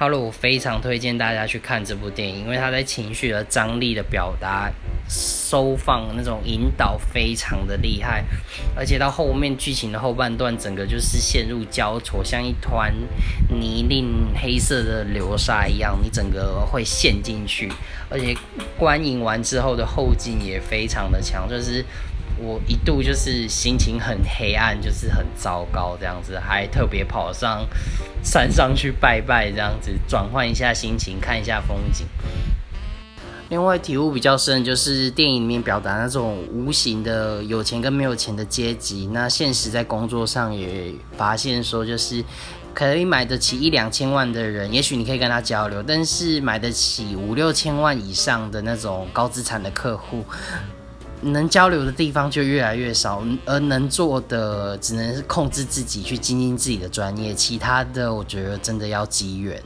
哈喽，我非常推荐大家去看这部电影，因为他在情绪的张力的表达、收放那种引导非常的厉害，而且到后面剧情的后半段，整个就是陷入焦灼，像一团泥泞黑色的流沙一样，你整个会陷进去，而且观影完之后的后劲也非常的强，就是。我一度就是心情很黑暗，就是很糟糕这样子，还特别跑上山上去拜拜这样子，转换一下心情，看一下风景。另外体悟比较深，就是电影里面表达那种无形的有钱跟没有钱的阶级。那现实在工作上也发现说，就是可以买得起一两千万的人，也许你可以跟他交流，但是买得起五六千万以上的那种高资产的客户。能交流的地方就越来越少，而能做的只能是控制自己，去精进自己的专业。其他的，我觉得真的要机缘。